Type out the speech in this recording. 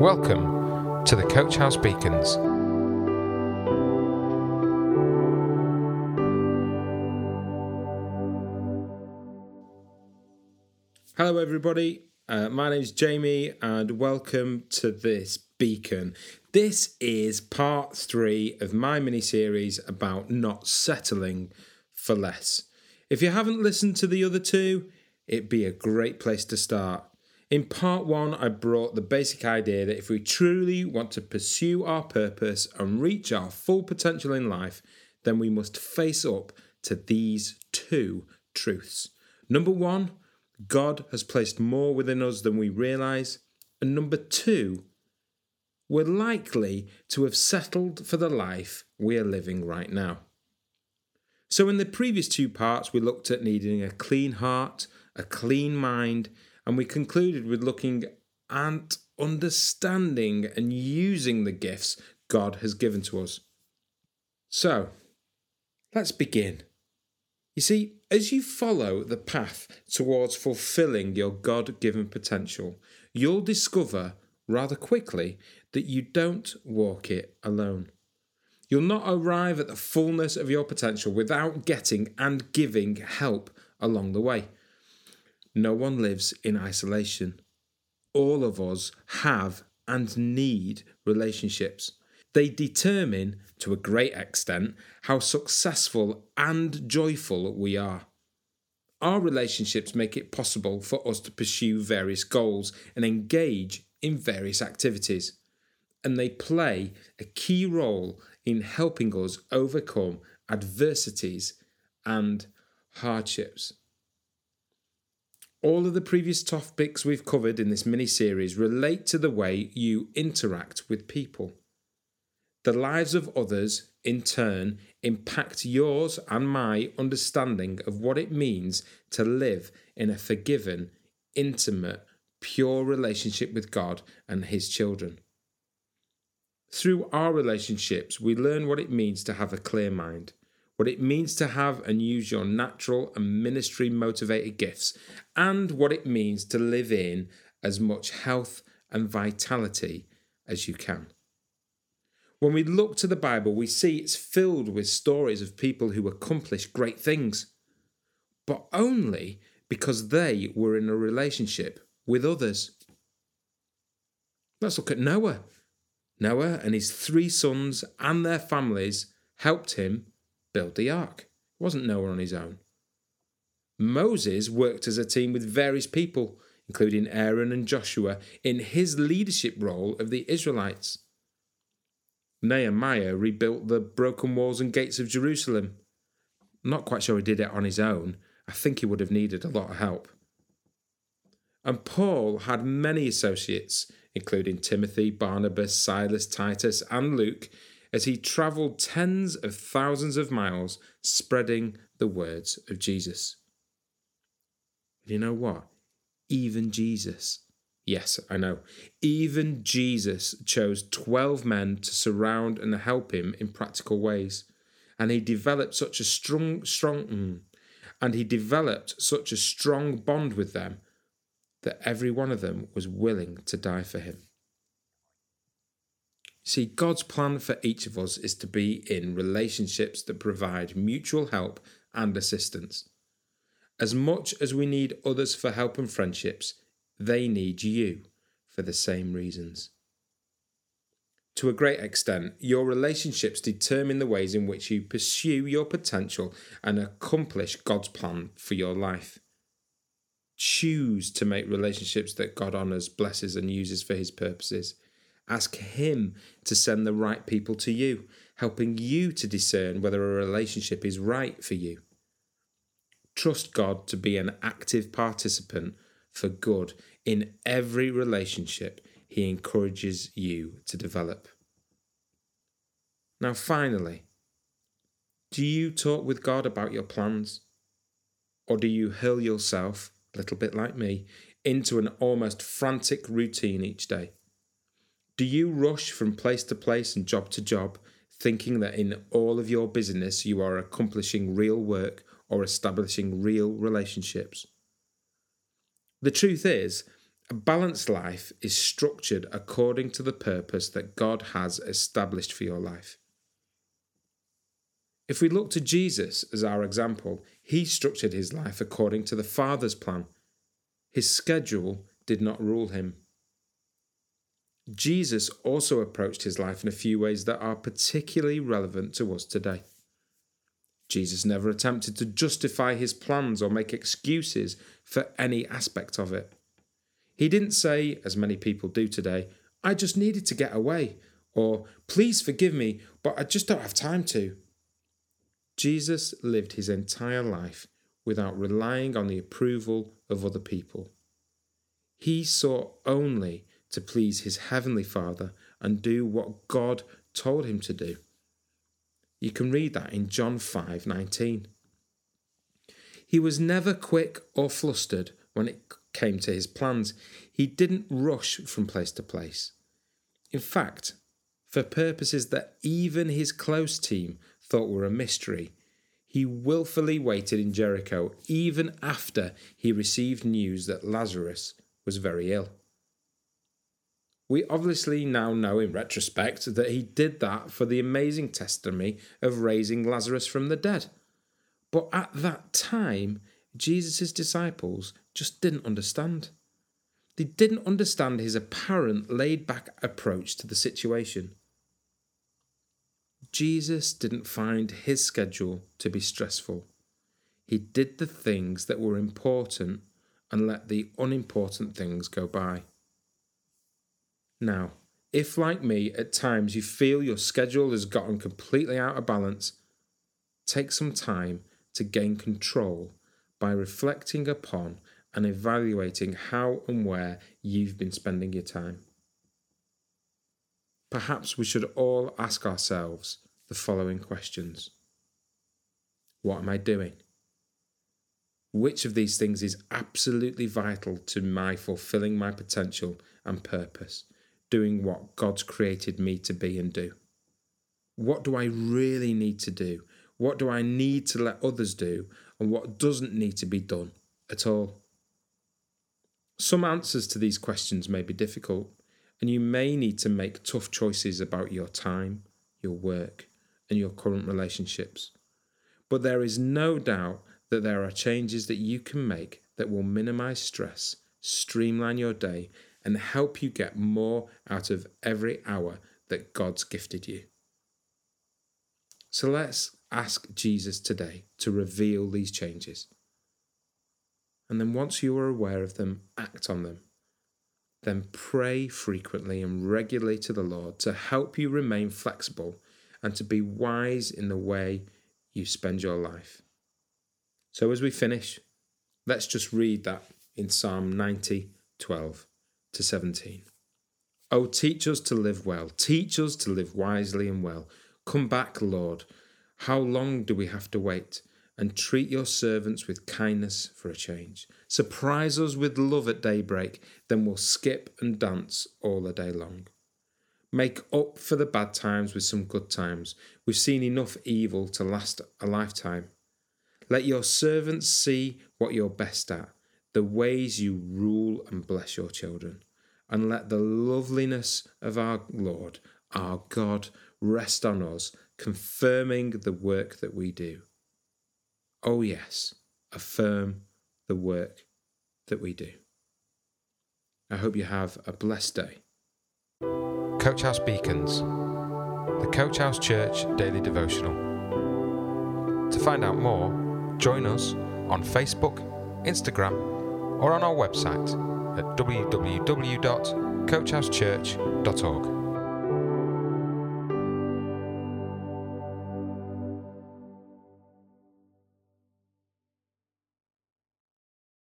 Welcome to the Coach House Beacons. Hello, everybody. Uh, my name's Jamie, and welcome to this beacon. This is part three of my mini series about not settling for less. If you haven't listened to the other two, it'd be a great place to start. In part one, I brought the basic idea that if we truly want to pursue our purpose and reach our full potential in life, then we must face up to these two truths. Number one, God has placed more within us than we realize. And number two, we're likely to have settled for the life we are living right now. So, in the previous two parts, we looked at needing a clean heart, a clean mind, and we concluded with looking at understanding and using the gifts God has given to us. So, let's begin. You see, as you follow the path towards fulfilling your God given potential, you'll discover rather quickly that you don't walk it alone. You'll not arrive at the fullness of your potential without getting and giving help along the way. No one lives in isolation. All of us have and need relationships. They determine, to a great extent, how successful and joyful we are. Our relationships make it possible for us to pursue various goals and engage in various activities. And they play a key role in helping us overcome adversities and hardships. All of the previous topics we've covered in this mini series relate to the way you interact with people. The lives of others, in turn, impact yours and my understanding of what it means to live in a forgiven, intimate, pure relationship with God and His children. Through our relationships, we learn what it means to have a clear mind what it means to have and use your natural and ministry motivated gifts, and what it means to live in as much health and vitality as you can. When we look to the Bible, we see it's filled with stories of people who accomplished great things, but only because they were in a relationship with others. Let's look at Noah. Noah and his three sons and their families helped him build the ark. It wasn't Noah on his own. Moses worked as a team with various people, including Aaron and Joshua, in his leadership role of the Israelites. Nehemiah rebuilt the broken walls and gates of Jerusalem. not quite sure he did it on his own. I think he would have needed a lot of help. And Paul had many associates, including Timothy, Barnabas, Silas, Titus, and Luke, as he travelled tens of thousands of miles spreading the words of Jesus. You know what? Even Jesus, yes, I know, even Jesus chose 12 men to surround and help him in practical ways. And he developed such a strong, strong, mm, and he developed such a strong bond with them that every one of them was willing to die for him. See, God's plan for each of us is to be in relationships that provide mutual help and assistance. As much as we need others for help and friendships, they need you for the same reasons. To a great extent, your relationships determine the ways in which you pursue your potential and accomplish God's plan for your life. Choose to make relationships that God honours, blesses, and uses for His purposes. Ask Him to send the right people to you, helping you to discern whether a relationship is right for you. Trust God to be an active participant for good in every relationship He encourages you to develop. Now, finally, do you talk with God about your plans? Or do you hurl yourself, a little bit like me, into an almost frantic routine each day? Do you rush from place to place and job to job, thinking that in all of your business you are accomplishing real work or establishing real relationships? The truth is, A balanced life is structured according to the purpose that God has established for your life. If we look to Jesus as our example, he structured his life according to the Father's plan. His schedule did not rule him. Jesus also approached his life in a few ways that are particularly relevant to us today. Jesus never attempted to justify his plans or make excuses for any aspect of it. He didn't say, as many people do today, I just needed to get away, or please forgive me, but I just don't have time to. Jesus lived his entire life without relying on the approval of other people. He sought only to please his heavenly Father and do what God told him to do. You can read that in John 5:19. He was never quick or flustered when it came to his plans. He didn't rush from place to place. In fact, for purposes that even his close team thought were a mystery, he wilfully waited in Jericho even after he received news that Lazarus was very ill. We obviously now know in retrospect that he did that for the amazing testimony of raising Lazarus from the dead. But at that time, Jesus' disciples just didn't understand. They didn't understand his apparent laid back approach to the situation. Jesus didn't find his schedule to be stressful. He did the things that were important and let the unimportant things go by. Now, if like me, at times you feel your schedule has gotten completely out of balance, take some time to gain control by reflecting upon and evaluating how and where you've been spending your time. Perhaps we should all ask ourselves the following questions What am I doing? Which of these things is absolutely vital to my fulfilling my potential and purpose, doing what God's created me to be and do? What do I really need to do? What do I need to let others do? And what doesn't need to be done at all? Some answers to these questions may be difficult, and you may need to make tough choices about your time, your work, and your current relationships. But there is no doubt that there are changes that you can make that will minimize stress, streamline your day, and help you get more out of every hour that God's gifted you. So let's ask Jesus today to reveal these changes. And then once you are aware of them, act on them. Then pray frequently and regularly to the Lord to help you remain flexible and to be wise in the way you spend your life. So as we finish, let's just read that in Psalm 90, 12 to 17. Oh, teach us to live well, teach us to live wisely and well. Come back, Lord. How long do we have to wait? And treat your servants with kindness for a change. Surprise us with love at daybreak, then we'll skip and dance all the day long. Make up for the bad times with some good times. We've seen enough evil to last a lifetime. Let your servants see what you're best at, the ways you rule and bless your children. And let the loveliness of our Lord, our God, rest on us, confirming the work that we do. Oh, yes, affirm the work that we do. I hope you have a blessed day. Coach House Beacons, the Coach House Church Daily Devotional. To find out more, Join us on Facebook, Instagram, or on our website at www.coachhousechurch.org.